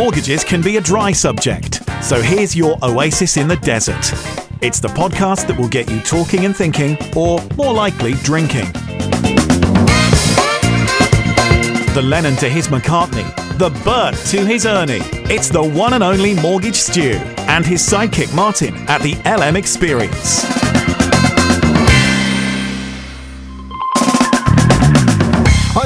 mortgages can be a dry subject, so here's your oasis in the desert. It's the podcast that will get you talking and thinking, or more likely, drinking. The Lennon to his McCartney, the Bert to his Ernie. It's the one and only Mortgage Stu and his sidekick Martin at the LM Experience.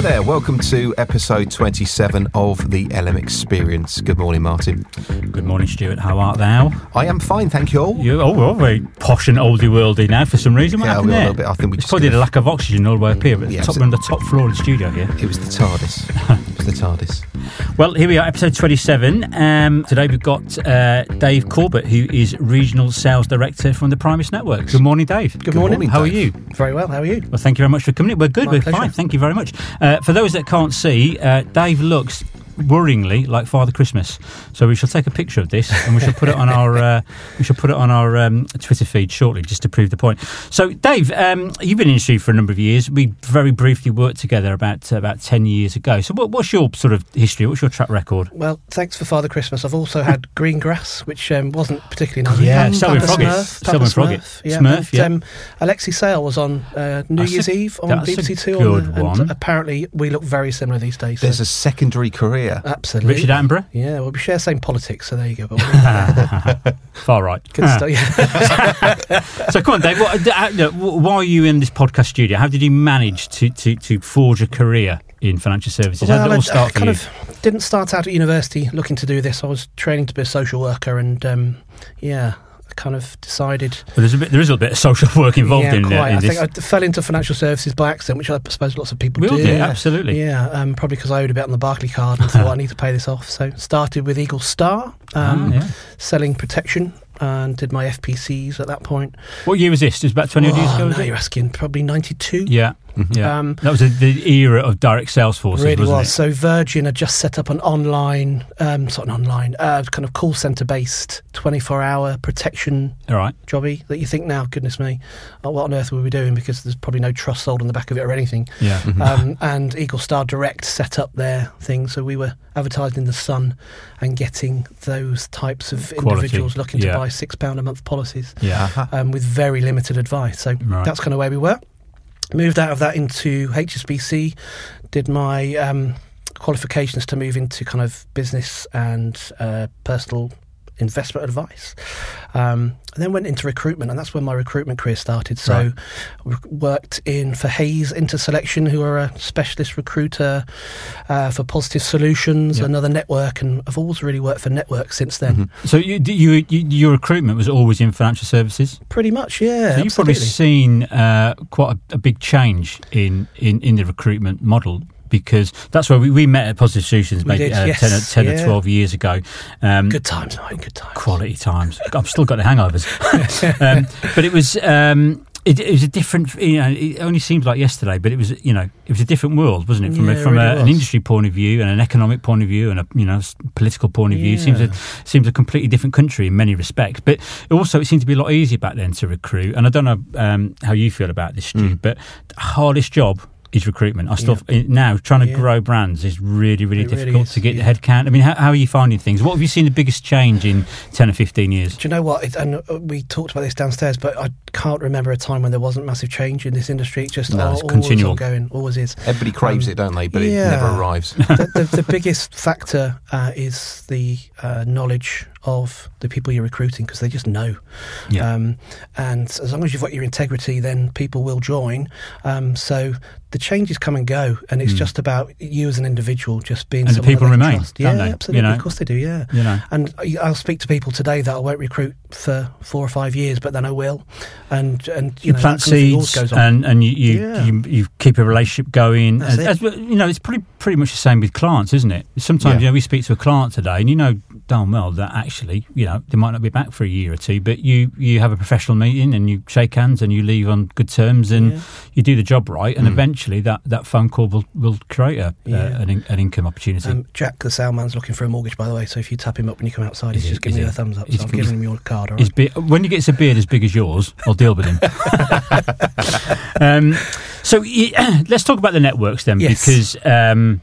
There, welcome to episode 27 of the LM Experience. Good morning, Martin. Good morning, Stuart. How art thou? I am fine, thank you all. You, oh, we're all very posh and oldie worldy now for some reason. What Yeah, happened we are a there? little bit- I think we It's just probably gonna- the lack of oxygen all the way up here. But Yeah, top, we're on the top floor of the studio here. It was the TARDIS. it was the TARDIS. Well, here we are, episode 27. Um, today we've got uh, Dave Corbett, who is Regional Sales Director from the Primis Network. Good morning, Dave. Good morning, How Dave. are you? Very well. How are you? Well, thank you very much for coming in. We're good. My We're pleasure. fine. Thank you very much. Uh, for those that can't see, uh, Dave looks worryingly like Father Christmas. So we shall take a picture of this and we shall put it on our uh, we shall put it on our um, Twitter feed shortly, just to prove the point. So, Dave, um, you've been in the industry for a number of years. We very briefly worked together about uh, about ten years ago. So, what, what's your sort of history? What's your track record? Well, thanks for Father Christmas. I've also had green grass, which um, wasn't particularly nice. Yeah, Selwyn Smurf, Froggatt. Papa Selwyn Froggatt. Smurf, Yeah, Smurf, yeah. Um, Alexei Sayle was on uh, New That's a- Year's Eve on BBC Two. good on the, one. And apparently, we look very similar these days. so- There's a secondary career. Absolutely. Richard Attenborough. Yeah, well, we share the same politics, so there you go. But Far right. good stuff. Yeah. So come on, Dave. What, uh, why are you in this podcast studio? How did you manage to, to, to forge a career in financial services? How did it I- all I start for kind you? of didn't start out at university looking to do this. I was training to be a social worker, and um, yeah, I kind of decided But there's a bit, there is a bit of social work involved yeah, in, quite. uh, in I this. think I fell into financial services by accident, which I suppose lots of people we do. do, absolutely. Yeah, um, probably because I owed a bit on the Barclaycard and thought I need to pay this off. So started with Eagle Star, um, Ah, yeah. selling protection, and did my FPCs at that point. What year was this? It was about 20 odd years Oh, ago, now you're asking, probably 92. Yeah, yeah. Um, that was the the era of direct sales forces, really wasn't was. it? So Virgin had just set up an online, um, sort of an online, uh, kind of call centre based 24 hour protection All right. jobby that you think now, goodness me, uh, what on earth were we doing? Because there's probably no trust sold on the back of it or anything. Yeah. um, and Eagle Star Direct set up their thing, so we were advertised in the Sun and getting those types of Quality, individuals looking yeah. to buy six pound a month policies Yeah. Uh-huh. um, with very limited advice. So Right. that's kind of where we were. Moved out of that into HSBC, did my um, qualifications to move into kind of business and uh, personal investment advice. Um, and then went into recruitment, and that's when my recruitment career started. So, Right. worked in for Hayes Interselection, who are a specialist recruiter uh, for Positive Solutions, Yeah. another network, and I've always really worked for networks since then. So you, you, you, your recruitment was always in financial services? Pretty much, yeah. So you've probably seen uh, quite a, a big change in, in, in the recruitment model because that's where we, we met at Positive Solutions maybe did, uh, yes, 10, or, 10 or 12 years ago. Um, Good times, mate. Good times. quality times. I've still got the hangovers. um, but it was. Um, it, it was a different, you know. It only seems like yesterday, but it was, you know, it was a different world, wasn't it? From Yeah, a, it from really a, an industry point of view and an economic point of view and a, you know, political point of view. It seems a, seems a completely different country in many respects. But also, it seemed to be a lot easier back then to recruit. And I don't know um, how you feel about this, Stu, Mm. but the hardest job is recruitment. I still now trying to Yeah. grow brands is really, really It really difficult is, to get yeah. the head count. I mean, how, how are you finding things? What have you seen the biggest change in ten or fifteen years? Do you know what? It, and uh, we talked about this downstairs, but I can't remember a time when there wasn't massive change in this industry. It's just No, all, it's always continual. ongoing, always is. Everybody craves Um, it, don't they? But yeah. it never arrives. the, the, the biggest factor uh, is the uh, knowledge of the people you're recruiting because they just know. Yeah. Um, and as long as you've got your integrity, then people will join. Um, so the changes come and go, and it's Mm. just about you as an individual just being. And the people remain, trust. Yeah, they? absolutely. You know? Of course they do. Yeah. You know. And I'll speak to people today that I won't recruit for four or five years, but then I will. And and you, You, know, plant that kind of thing always seeds and, and you, you, Yeah. you you keep a relationship going. As, as you know, it's pretty pretty much the same with clients, isn't it? Sometimes Yeah. you know we speak to a client today, and you know darn well that actually you know they might not be back for a year or two, but you you have a professional meeting and you shake hands and you leave on good terms and Yeah. you do the job right, and Mm. eventually that, that phone call will, will create a, Yeah. uh, an, in, an income opportunity. Um, Jack, the salesman's looking for a mortgage, by the way. So if you tap him up when you come outside, Is he's he- just giving you a thumbs up. He's- So I'm giving him your card. Right? be- when he gets a beard as big as yours, I'll deal with him. um, so let's talk about the networks then, Yes. because um,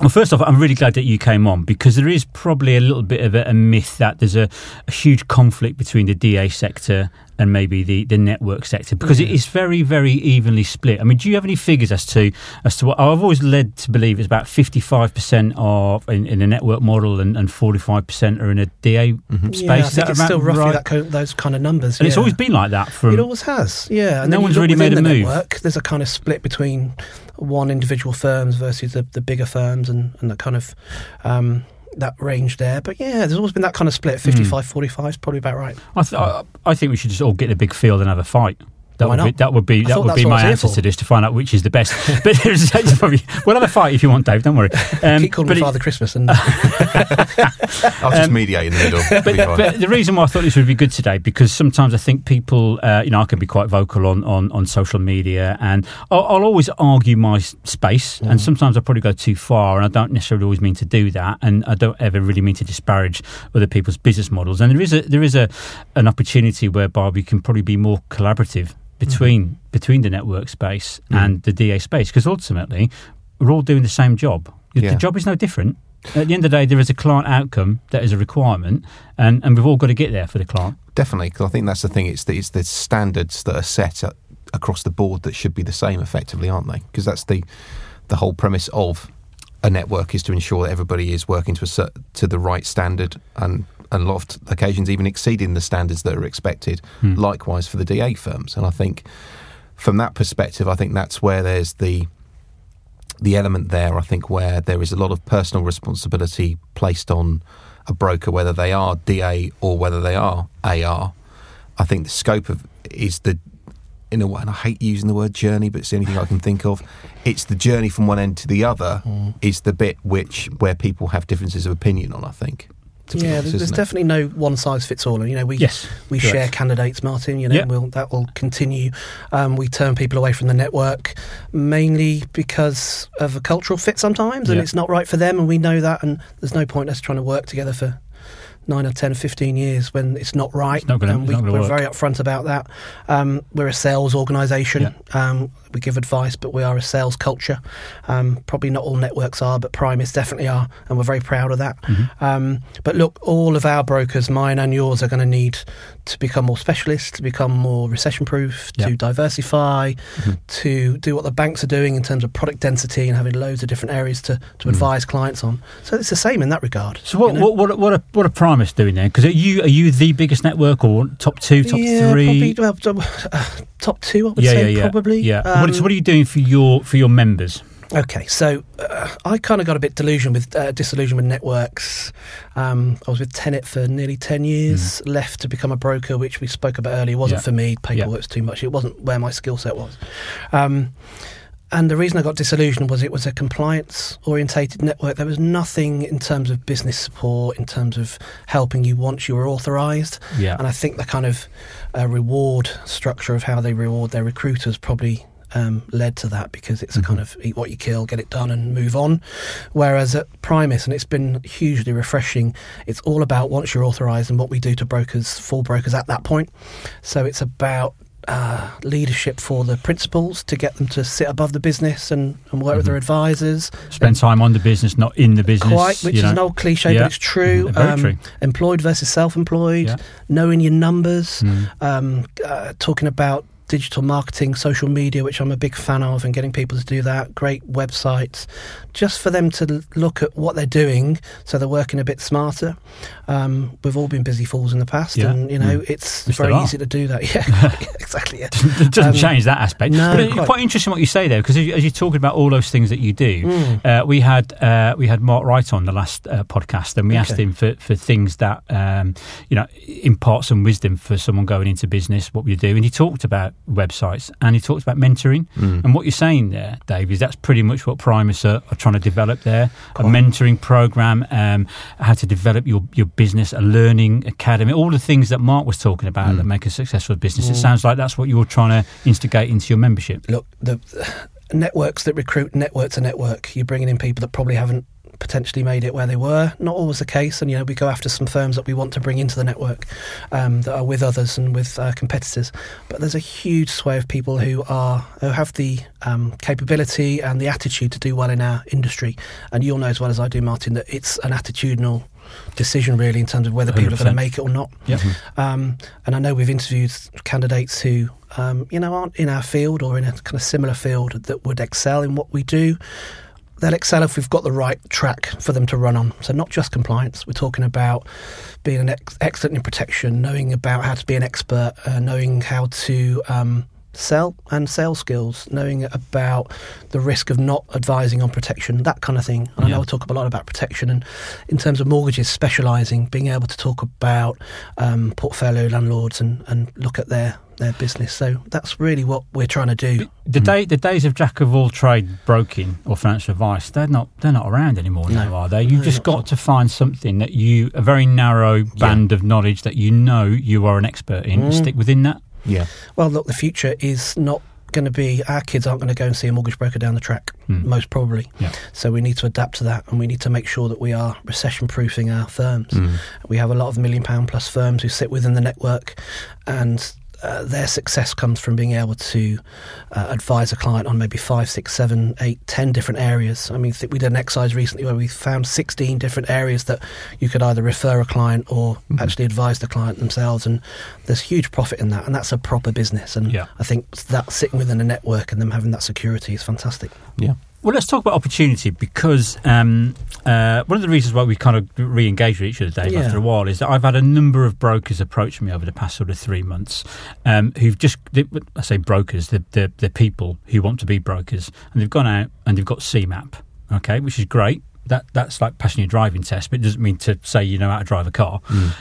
Well, first off, I'm really glad that you came on because there is probably a little bit of a, a myth that there's a, a, huge conflict between the DA sector and maybe the, the network sector because yeah. it is very very evenly split. I mean, do you have any figures as to as to what I've always led to believe it's about 55 percent of in, in, a network model and, 45 percent are in a DA mm-hmm. space. Yeah, I think it's still roughly right? that, those kind of numbers. And yeah. it's always been like that. From it always has. Yeah, and no one's really made a move. Network, there's a kind of split between one individual firms versus the, the bigger firms and, and the kind of um, that range there. But yeah, there's always been that kind of split. 55 mm. 45 is probably about right. I, th- I, I think we should just all get a big field and have a fight. That would, be, that would be that would be my answer to this to find out which is the best. but there's probably we'll have a fight if you want, Dave. Don't worry. Um, Keep calling me Father Christmas, and I'll just um, mediate in the middle. But, but, the reason why I thought this would be good today because sometimes I think people, uh, you know, I can be quite vocal on on, on social media, and I'll, I'll always argue my space, mm. and sometimes I probably go too far, and I don't necessarily always mean to do that, and I don't ever really mean to disparage other people's business models. And there is a there is a an opportunity whereby we can probably be more collaborative between mm-hmm. between the network space mm. and the DA space because ultimately we're all doing the same job. Yeah. The job is no different. At the end of the day, there is a client outcome that is a requirement, and, and we've all got to get there for the client. Definitely, because I think that's the thing. It's the, it's the standards that are set at, across the board that should be the same, effectively, aren't they? Because that's the the whole premise of a network is to ensure that everybody is working to a, to the right standard and and a lot of occasions even exceeding the standards that are expected. Hmm. Likewise for the DA firms, and I think from that perspective, I think that's where there's the the element there. I think where there is a lot of personal responsibility placed on a broker, whether they are DA or whether they are AR. I think the scope of is the in a way, and I hate using the word journey, but it's the only thing I can think of. It's the journey from one end to the other mm. is the bit which where people have differences of opinion on. I think yeah, honest, there's definitely no one size fits all. And you know, we yes, we correct. share candidates, Martin. You know, yep. we'll, that will continue. Um, we turn people away from the network mainly because of a cultural fit sometimes, and yep. it's not right for them, and we know that. And there's no point us trying to work together for nine or 10 or 15 years when it's not right. It's not gonna, and we, are very upfront about that. Um, we're a sales organisation. Yeah. Um, we give advice, but we are a sales culture. Um, probably not all networks are, but Primis definitely are, and we're very proud of that. Mm-hmm. Um, but look, all of our brokers, mine and yours, are going to need to become more specialist, to become more recession proof, to diversify, mm-hmm. to do what the banks are doing in terms of product density and having loads of different areas to, to mm-hmm. advise clients on. So it's the same in that regard. So what you know? what, what what are, what are Primis doing then? Because are you are you the biggest network or top two, top yeah, three? Probably, well, top two, I would yeah, say, yeah, probably. Yeah. Um, what, what are you doing for your for your members? Okay, so uh, I kind of got a bit delusion with uh, disillusioned with networks. Um, I was with Tenet for nearly ten years. Mm. Left to become a broker, which we spoke about earlier. It wasn't yeah. for me. Paperwork's yeah. too much. It wasn't where my skill set was. Um, and the reason I got disillusioned was it was a compliance orientated network. There was nothing in terms of business support, in terms of helping you once you were authorised. Yeah. And I think the kind of uh, reward structure of how they reward their recruiters probably um, led to that because it's mm-hmm. a kind of eat what you kill, get it done, and move on. Whereas at Primis, and it's been hugely refreshing, it's all about once you're authorised and what we do to brokers, for brokers at that point. So it's about uh, leadership for the principals to get them to sit above the business and, and work mm-hmm. with their advisors. Spend time on the business, not in the business. Quite, which is know. an old cliche, yeah. but it's true. Mm-hmm. Um, true. Employed versus self employed, yeah. knowing your numbers, mm. um, uh, talking about digital marketing, social media, which I'm a big fan of, and getting people to do that. Great websites, just for them to look at what they're doing, so they're working a bit smarter. Um, we've all been busy fools in the past, yeah. and you know mm. it's Which very easy to do that. Yeah, exactly. Yeah. it doesn't um, change that aspect. No, but it's quite. quite interesting what you say there, because as, you, are talking about all those things that you do, mm. uh, we had uh, we had Mark Wright on the last uh, podcast, and we okay. asked him for, for things that um, you know impart some wisdom for someone going into business, what we do, and he talked about websites and he talks about mentoring. Mm. And what you're saying there, Dave, is that's pretty much what Primis are, are trying to develop there a mentoring program, um, how to develop your, your business, a learning academy, all the things that Mark was talking about mm. that make a successful business. Mm. It sounds like that's what you're trying to instigate into your membership. Look, the networks that recruit network to network, you're bringing in people that probably haven't potentially made it where they were. Not always the case, and you know we go after some firms that we want to bring into the network um, that are with others and with uh, competitors. But there's a huge sway of people who are who have the um, capability and the attitude to do well in our industry. And you'll know as well as I do, Martin, that it's an attitudinal decision really in terms of whether people are going to make it or not. Yep. Um, and I know we've interviewed candidates who, um, you know, aren't in our field or in a kind of similar field that would excel in what we do. They'll excel if we've got the right track for them to run on. So not just compliance. We're talking about being an ex- excellent in protection, knowing about how to be an expert, uh, knowing how to um, sell and sales skills, knowing about the risk of not advising on protection, that kind of thing. And I know I talk a lot about protection, and in terms of mortgages, specialising, being able to talk about um, portfolio landlords and, and look at their their business. So that's really what we're trying to do. The day, the days of jack of all trade broking or financial advice, they're not they're not around anymore No. now, are they? You've No, just got at to find something that you a very narrow band of knowledge that you know you are an expert in, Mm. stick within that. Yeah. Well, look, the future is not going to be our kids aren't going to go and see a mortgage broker down the track, Hmm. most probably. Yeah. So we need to adapt to that, and we need to make sure that we are recession proofing our firms. Mm. We have a lot of million pound plus firms who sit within the network, and uh, their success comes from being able to uh, advise a client on maybe five, six, seven, eight, ten different areas. I mean, we did an exercise recently where we found 16 different areas that you could either refer a client or actually advise the client themselves, and there's huge profit in that, and that's a proper business. And Yeah. I think that sitting within a network and them having that security is fantastic. Yeah. Well, let's talk about opportunity because um, uh, one of the reasons why we kind of re-engage with each other, Dave, Yeah. after a while, is that I've had a number of brokers approach me over the past sort of three months um, who've just, they, I say brokers, the, the, the people who want to be brokers, and they've gone out and they've got CeMAP, okay, which is great. That that's like passing your driving test, but it doesn't mean to say you know how to drive a car.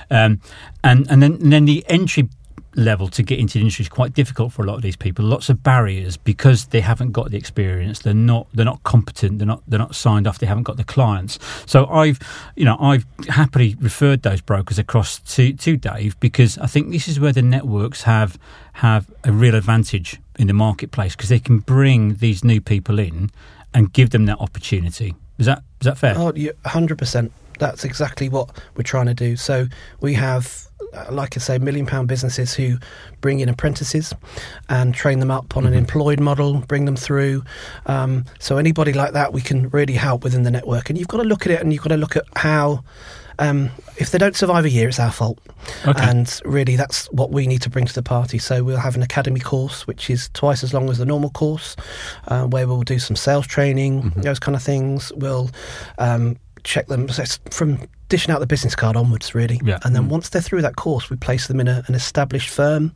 Um, and and then and then the entry level to get into the industry is quite difficult for a lot of these people. Lots of barriers because they haven't got the experience. They're not they're not competent. They're not they're not signed off. They haven't got the clients. So I've you know I've happily referred those brokers across to to Dave because I think this is where the networks have have a real advantage in the marketplace because they can bring these new people in and give them that opportunity. Is that is that fair? Oh, you, 100%. That's exactly what we're trying to do. So we have, like I say, million pound businesses who bring in apprentices and train them up on an employed model, bring them through. Um, so anybody like that, we can really help within the network. And you've got to look at it and you've got to look at how. Um, if they don't survive a year, it's our fault. Okay. And really, that's what we need to bring to the party. So we'll have an academy course, which is twice as long as the normal course, uh, where we'll do some sales training, those kind of things. We'll um, check them from dishing out the business card onwards, really. Yeah. And then once they're through that course, we place them in a, an established firm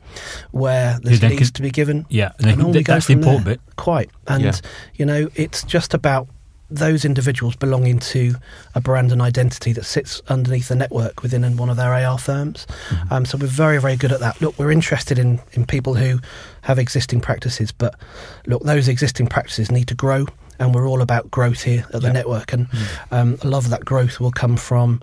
where there's then leads can- to be given. yeah, and And can- on that's the important there. bit. Quite. And, Yeah. you know, it's just about those individuals belonging to a brand and identity that sits underneath the network within one of their AR firms. Mm-hmm. Um, so we're very, very good at that. Look, we're interested in, in people who have existing practices, but look, those existing practices need to grow. And we're all about growth here at the Yeah. network. And Mm. um, a lot of that growth will come from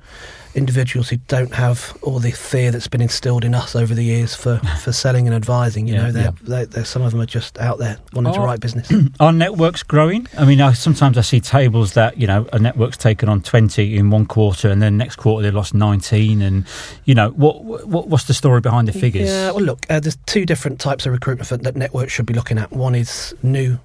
individuals who don't have all the fear that's been instilled in us over the years for, for selling and advising. You Yeah, know, they're, yeah. they're, some of them are just out there wanting to write business. Are networks growing? I mean, I, sometimes I see tables that you know a network's taken on twenty in one quarter, and then next quarter they lost nineteen, and you know what, what what's the story behind the figures? Yeah, well, look, uh, there's two different types of recruitment that networks should be looking at. One is new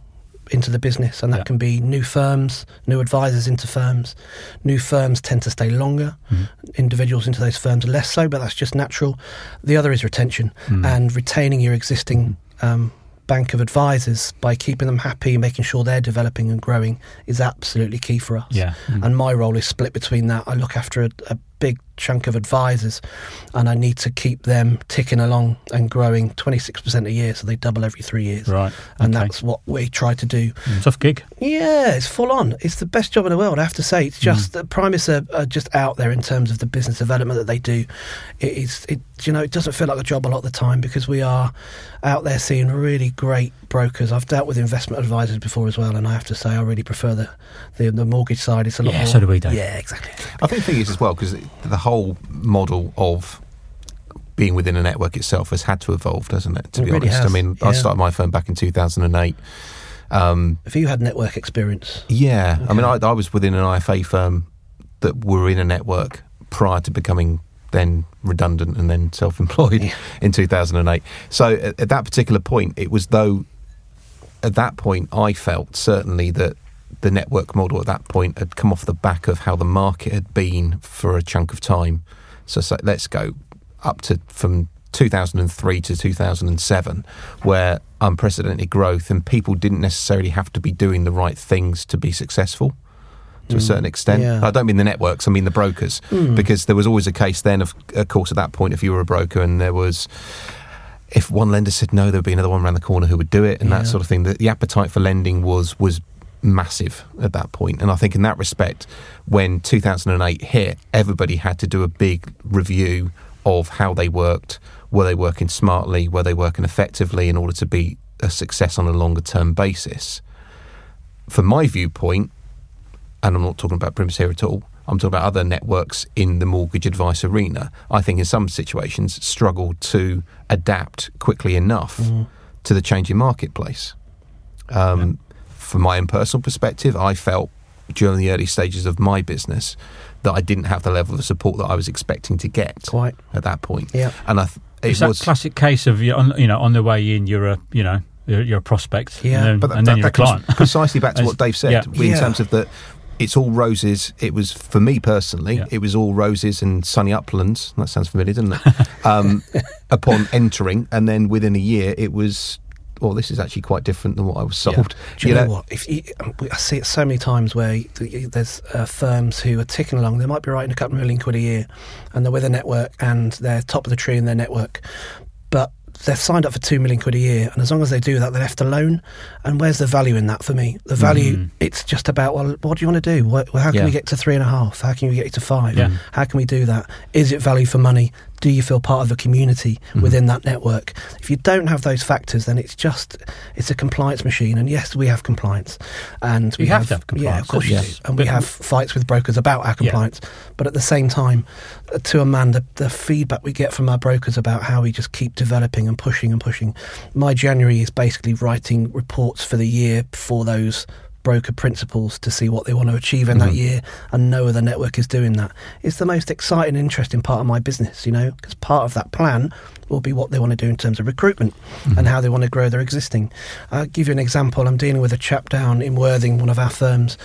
into the business, and that Yeah. can be new firms, new advisors into firms. New firms tend to stay longer, Mm-hmm. individuals into those firms less so, but that's just natural. The other is retention Mm. and retaining your existing um, bank of advisors by keeping them happy, making sure they're developing and growing is absolutely key for us. Yeah. And my role is split between that. I look after a, a big chunk of advisors and I need to keep them ticking along and growing 26% a year, so they double every three years. Right. And okay. that's what we try to do. Mm, tough gig. Yeah, it's full on. It's the best job in the world, I have to say. It's just mm. the Primis are, are just out there in terms of the business development that they do. It is, it you know, it doesn't feel like a job a lot of the time because we are out there seeing really great brokers. I've dealt with investment advisors before as well, and I have to say I really prefer the the, the mortgage side. It's a lot Yeah, more. so do we, Dave. Yeah, exactly. I think the thing is as well because the whole model of being within a network itself has had to evolve, doesn't it? To It be really honest, I has, mean, I started my firm back in 2008. Um, Have you had network experience? yeah, I mean, I, I was within an IFA firm that were in a network prior to becoming then redundant and then self-employed Yeah. in 2008. So at, at that particular point, it was though at that point I felt certainly that the network model at that point had come off the back of how the market had been for a chunk of time. So, so let's go up to from 2003 to 2007, where unprecedented growth and people didn't necessarily have to be doing the right things to be successful to a mm. certain extent. yeah. I don't mean the networks, I mean the brokers, mm. because there was always a case then, of, of course, at that point, if you were a broker and there was. If one lender said no, there would be another one around the corner who would do it, and Yeah. that sort of thing. The, the appetite for lending was was massive at that point, and I think in that respect, when 2008 hit, everybody had to do a big review of how they worked. Were they working smartly? Were they working effectively in order to be a success on a longer term basis? From my viewpoint, and I'm not talking about Primis here at all. I'm talking about other networks in the mortgage advice arena. I think in some situations struggled to adapt quickly enough to the changing marketplace. Um, From my own personal perspective, I felt during the early stages of my business that I didn't have the level of support that I was expecting to get Quite. at that point. Yeah. and I th- it It's that classic case of you on, know on the way in you're a you know you're, you're a prospect Yeah. and then, But that, and then that- you're a that comes client. precisely back to what Dave said, Yeah. in Yeah. terms of that it's all roses. It was for me personally, Yeah. it was all roses and sunny uplands. That sounds familiar, doesn't it? um, upon entering, and then within a year, it was. Well, this is actually quite different than what I was sold. Do you, know, what? If you, I see it so many times where there's uh, firms who are ticking along. They might be writing a couple of million quid a year, and they're with a network, and they're top of the tree in their network, but they've signed up for two million quid a year, and as long as they do that, they're left alone. And where's the value in that for me? The value, Mm. it's just about well, what do you want to do? What, how can Yeah. we get to three and a half? How can we get to five? Yeah. How can we do that? Is it value for money? Do you feel part of a community Mm-hmm. within that network? If you don't have those factors, then it's just it's a compliance machine. And yes, we have compliance, and we You have to have Yeah, of course you do. And we have fights with brokers about our compliance. But at the same time, uh, to a man, the, the feedback we get from our brokers about how we just keep developing and pushing and pushing. My January is basically writing reports for the year for those broker principals to see what they want to achieve in that year and no other network is doing that. It's the most exciting interesting part of my business, you know, because part of that plan will be what they want to do in terms of recruitment and how they want to grow their existing. I'll give you an example. I'm dealing with a chap down in Worthing, one of our firms,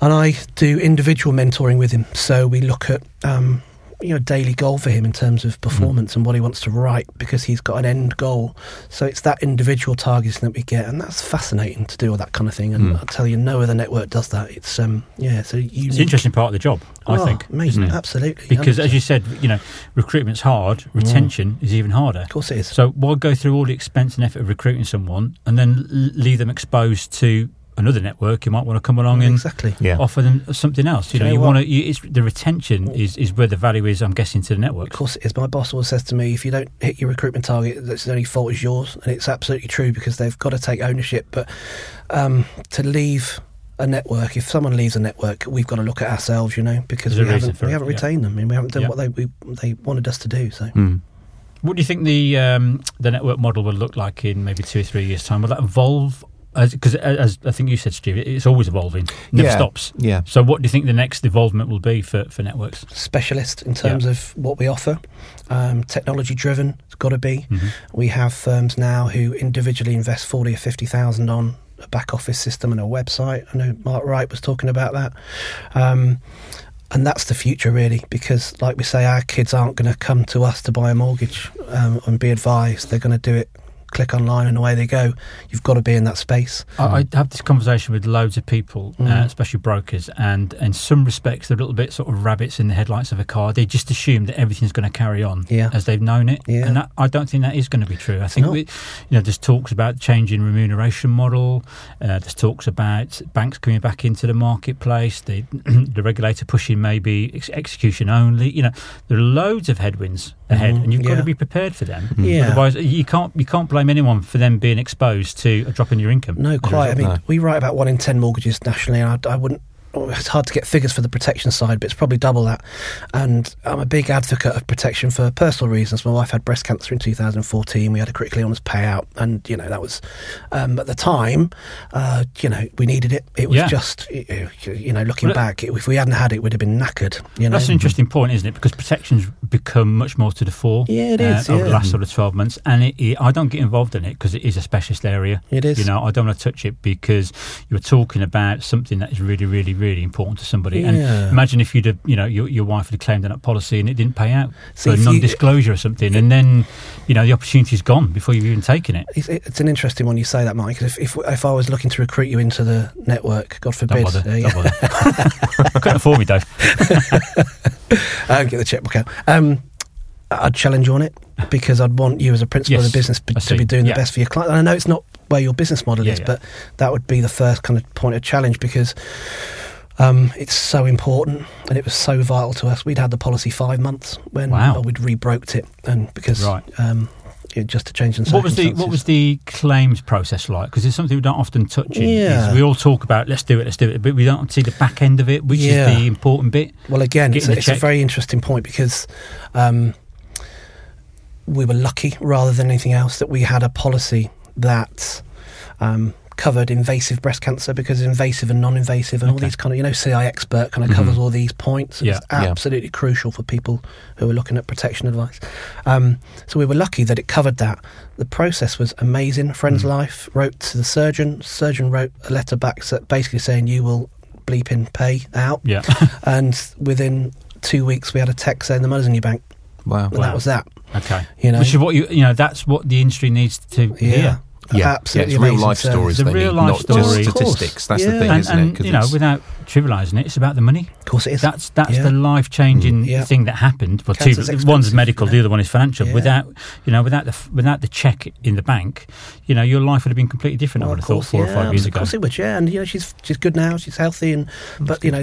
and I do individual mentoring with him. So we look at um, you know daily goal for him in terms of hmm. performance and what he wants to write because he's got an end goal. So it's that individual targeting that we get, and that's fascinating to do all that kind of thing. And hmm. I tell you, no other network does that. It's um yeah, so you. It's an interesting part of the job, I Oh, think, amazing, absolutely. Because as you said, you know, recruitment's hard. Mm. Retention is even harder. of course it is. So why go through all the expense and effort of recruiting someone and then leave them exposed to another network you might want to come along and exactly. Yeah. offer them something else? You Do know, you you want to. You, it's the retention is, is where the value is. I'm guessing to the network. Of course it is. My boss always says to me, if you don't hit your recruitment target, that's the only fault is yours. And it's absolutely true because they've got to take ownership. But um, to leave a network, if someone leaves a network, we've got to look at ourselves, you know, because There's we haven't, we it, haven't yeah. retained them. I mean, we haven't done Yeah. what they we, they wanted us to do. So Mm. What do you think the um, the network model will look like in maybe two or three years' time? Will that evolve? Because as, as I think you said, Steve, it's always evolving, never Yeah. stops. Yeah. So, what do you think the next evolvement will be for, for networks? specialist in terms of what we offer, um, technology driven. It's got to be. Mhm. We have firms now who individually invest forty or fifty thousand on a back office system and a website. I know Mark Wright was talking about that. Um, and that's the future, really, because, like we say, our kids aren't going to come to us to buy a mortgage um, and be advised. They're going to do it, click online, and away they go. You've got to be in that space. I, I have this conversation with loads of people, uh, Mm. especially brokers, and in some respects, they're a little bit sort of rabbits in the headlights of a car. They just assume that everything's going to carry on Yeah. as they've known it, Yeah. and that, I don't think that is going to be true. I think we, you know, there's talks about changing remuneration model. Uh, there's talks about banks coming back into the marketplace. The the regulator pushing maybe ex- execution only. You know, there are loads of headwinds ahead, Mhm, and you've got to be prepared for them. Yeah. Otherwise, you can't you can't blame anyone for them being exposed to a drop in your income. No, quite. I mean, No. we write about one in ten mortgages nationally, and I, I wouldn't it's hard to get figures for the protection side, but it's probably double that. And I'm a big advocate of protection for personal reasons. My wife had breast cancer in 2014. We had a critical illness payout, and you know that was um, at the time, uh, you know, we needed it. It was Yeah. just, you know, looking Well, back, if we hadn't had it, we'd have been knackered. You know, That's an interesting point, isn't it? Because protection's become much more to the fore. Yeah, it uh, is, over the last sort of twelve months, and it, it, I don't get involved in it because it is a specialist area. It is. You know, I don't want to touch it because you're talking about something that is really, really, really important to somebody. And imagine if you'd have, you know, your, your wife had claimed on that policy and it didn't pay out See, for non-disclosure or something, and then, you know, the opportunity's gone before you've even taken it. It's, it's an interesting one you say that, Mike. 'cause If, if if I was looking to recruit you into the network, God forbid, Don't bother. uh, yeah. Don't bother. Couldn't afford me, Dave. uh, get the checkbook out. Um, I'd challenge you on it because I'd want you as a principal of the business b- to be doing Yeah. the best for your client. And I know it's not where your business model Yeah, is, yeah. but that would be the first kind of point of challenge because um, it's so important and it was so vital to us. We'd had the policy five months when Wow. uh, we'd rebroked it, and because Right. um, just to change the What was the what was the claims process like? Because it's something we don't often touch. In, Yeah. we all talk about let's do it, let's do it, but we don't see the back end of it, which Yeah. is the important bit. Well, again, it's, a, it's a very interesting point because um, we were lucky, rather than anything else, that we had a policy that um, covered invasive breast cancer because invasive and non-invasive and all these kind of, you know, CI expert kind of Mhm. covers all these points. Yeah. It's Yeah. absolutely crucial for people who are looking at protection advice. Um, so we were lucky that it covered that. The process was amazing. Friend's Mm. life wrote to the surgeon. Surgeon wrote a letter back basically saying you will bleep in pay out Yeah, and within two weeks we had a text saying the money's in your bank, Wow. and Wow. that was that. okay. You know, Which is what you you know. That's what the industry needs to yeah, hear. Yeah, absolutely yeah, it's real life stories. The real need, life not stories. just statistics. That's Yeah. the thing, And, isn't it? you know, without trivialising it, it's about the money. Of course, it is. That's that's Yeah. the life changing Mm, yeah. thing that happened. Well, two, one's medical, the other one is financial. Without you know, without the without the check in the bank, you know, your life would have been completely different. I would have thought course, four yeah, or five years Of course it would, yeah. And you know, she's she's good now. She's healthy, and but you know,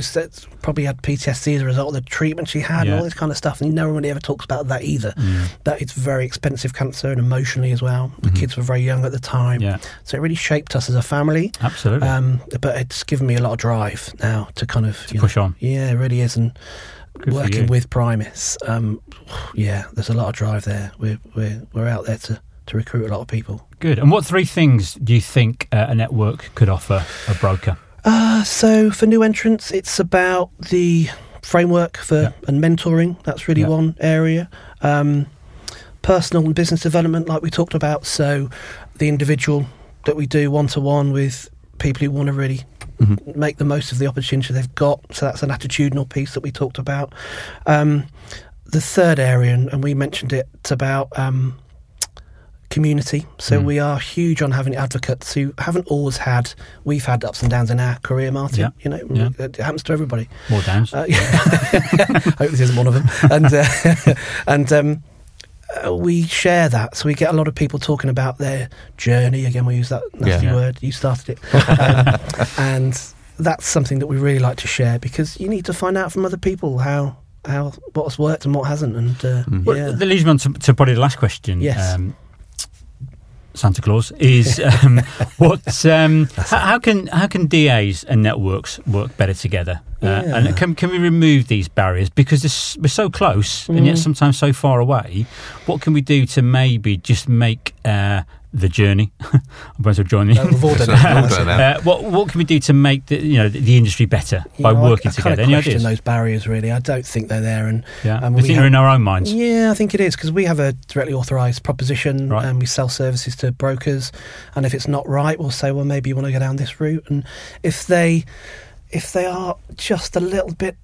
probably had PTSD as a result of the treatment she had and all this kind of stuff. And no one really ever talks about that either. Mm. That it's very expensive cancer and emotionally as well. The kids were very young at the time, Yeah, so it really shaped us as a family. absolutely. Um, but it's given me a lot of drive now to kind of to push know, on. Yeah, it really is, and Good working with Primis, um, yeah, there's a lot of drive there. We're we're we're out there to to recruit a lot of people. Good. And what three things do you think uh, a network could offer a broker? Uh, so for new entrants, it's about the framework for Yeah. and mentoring. That's really Yeah. one area. Um, personal and business development, like we talked about. So the individual that we do one to one with people who want to really Mhm. make the most of the opportunity they've got. So that's an attitudinal piece that we talked about. Um, the third area, and, and we mentioned it, it's about um, community. So Mm. we are huge on having advocates who haven't always had. We've had ups and downs in our career, Martin. Yeah. You know, Yeah. it happens to everybody. More downs. Uh, yeah. I hope this isn't one of them. And uh, and um, uh, we share that, so we get a lot of people talking about their journey. Again, we use that nasty Yeah. word. You started it, um, and that's something that we really like to share because you need to find out from other people how how what has worked and what hasn't. And uh. Well, yeah, that leads me on to, to probably the last question. Yes. Um, Santa Claus is um, what? Um, how, how can how can DAs and networks work better together? Uh, Yeah. and can can we remove these barriers because this, we're so close and yet Mm. sometimes so far away? What can we do to maybe just make uh, the journey? I'm going to join Uh, we've all done that. we'll do that. Uh, what what can we do to make the you know the, the industry better You by know, I- working I, together? Kind Any of question ideas? those barriers. Really, I don't think they're there. And yeah, and we we think have- they're in our own minds. Yeah, I think it is because we have a directly authorised proposition Right. and we sell services to brokers. And if it's not right, we'll say, well, maybe you want to go down this route. And if they, if they are just a little bit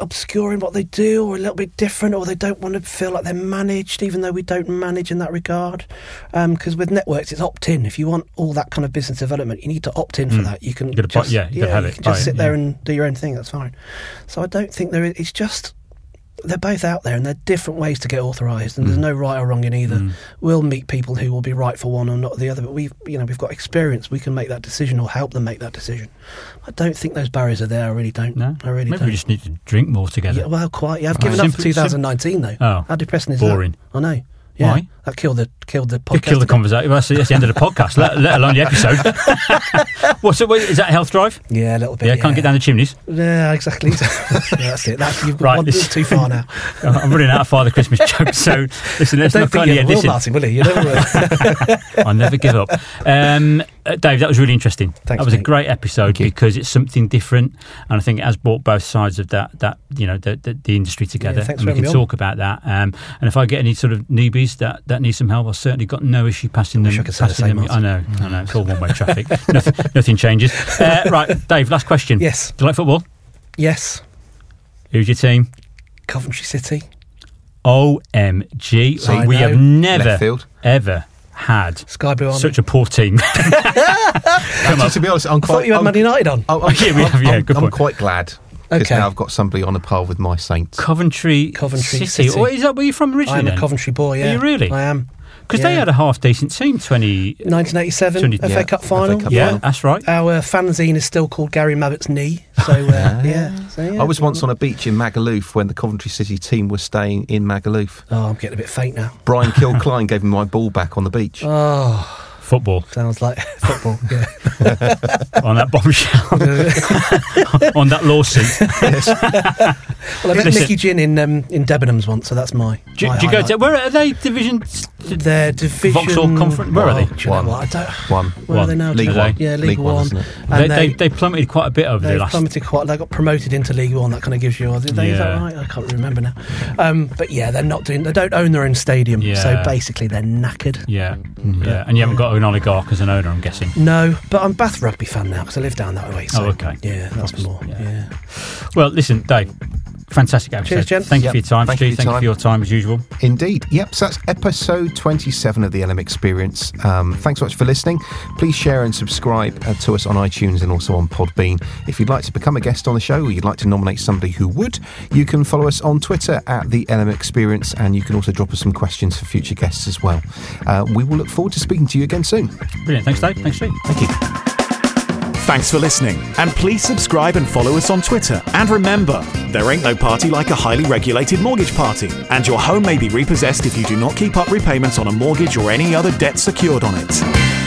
obscure in what they do or a little bit different or they don't want to feel like they're managed even though we don't manage in that regard. Because with networks it's opt-in. If you want all that kind of business development you need to opt in for Mm. that. You can You buy- just, yeah, you gotta have you it, can buy just it, sit there yeah. and do your own thing that's fine. So I don't think there is it's just they're both out there and they're different ways to get authorised and there's Mm. no right or wrong in either Mm. we'll meet people who will be right for one or not the other but we've you know we've got experience we can make that decision or help them make that decision I don't think those barriers are there I really don't No, I really maybe don't we just need to drink more together. yeah, well, quite. Yeah, I've Right. given up for 2019 though. Oh, How depressing is boring. that? I know. Yeah, Why? That killed the killed the podcast. kill the conversation. Well, that's, that's the end of the podcast, let, let alone the episode. What's it? Is that a health drive? Yeah, a little bit. Yeah, can't get down the chimneys. Yeah, exactly. yeah, that's it. That's you've Right, gone this- too far now. I'm running out of Father Christmas jokes, so listen, let's not you the ever will. Martin, will you? You never will. I never give up. Um, uh, Dave, that was really interesting. Thanks, that was a great episode because it's something different, and I think it has brought both sides of that that you know the the, the industry together. thanks and we can me on. talk about that. Um, and if I get any sort of newbies that, that need some help, I've certainly got no issue passing wish them. I could say the passing same, them. I Martin. know, I know. It's all one way traffic. nothing, nothing changes. Uh, right, Dave. Last question. yes, Do you like football? yes. Who's your team? Coventry City. OMG. See, we I have never, Left ever had Sky Blue Army. such a poor team. Actually, to be honest, I'm I quite. thought you had I'm, Man United on. I'm, I'm, Yeah, we have, yeah, I'm- good I'm point. quite glad because Okay. now I've got somebody on a par with my Saints. Coventry, Coventry City. City. Or is that where you're from originally? I am a? Coventry boy. Yeah, are you really? I am. Because they had a half decent team. Twenty. 1987 Twenty- FA yeah, Cup FA final. Cup Yeah, final. that's right. Our fanzine is still called Gary Mabbutt's knee. So uh, yeah. So, yeah. I was once on a beach in Magaluf when the Coventry City team was staying in Magaluf. Oh, I'm getting a bit faint now. Brian Kilcline gave me my ball back on the beach. Oh, Football sounds like football. Yeah. on that bombshell, on that lawsuit. Well, I met Listen. Micky Gynn in um, in Debenhams once, so that's my. Do, my do you go highlight. to where are they? Division. Their division? Vauxhall Conference? Where are they? Do you know One. what? I don't. One. Where are they now? League One. they? Yeah, League, League One, One. isn't it? They, And they, they, they plummeted quite a bit over the They last. plummeted quite. They got promoted into League One. That kind of gives you. Is, that- is that Yeah. right? I can't remember now. Um, but yeah, they're not doing. They don't own their own stadium, so Yeah. basically they're knackered. Yeah, yeah, and you haven't got an oligarch as an owner, I'm guessing. No, but I'm Bath rugby fan now because I live down that way. So Oh, okay. Yeah, that's more. Yeah. Yeah. Well, listen, Dave. Fantastic episode. Cheers, gents. Thank you for your time, Thank Stu. you for Thank your you for your time as usual. Indeed. Yep. So that's episode 27 of the LM Experience. Um, thanks so much for listening. Please share and subscribe uh, to us on iTunes and also on Podbean. If you'd like to become a guest on the show or you'd like to nominate somebody who would, you can follow us on Twitter at the LM Experience and you can also drop us some questions for future guests as well. Uh, we will look forward to speaking to you again soon. Brilliant. Thanks, Dave. Thanks, Stu. Thank you. Thanks for listening, and please subscribe and follow us on Twitter. And remember, there ain't no party like a highly regulated mortgage party, and your home may be repossessed if you do not keep up repayments on a mortgage or any other debt secured on it.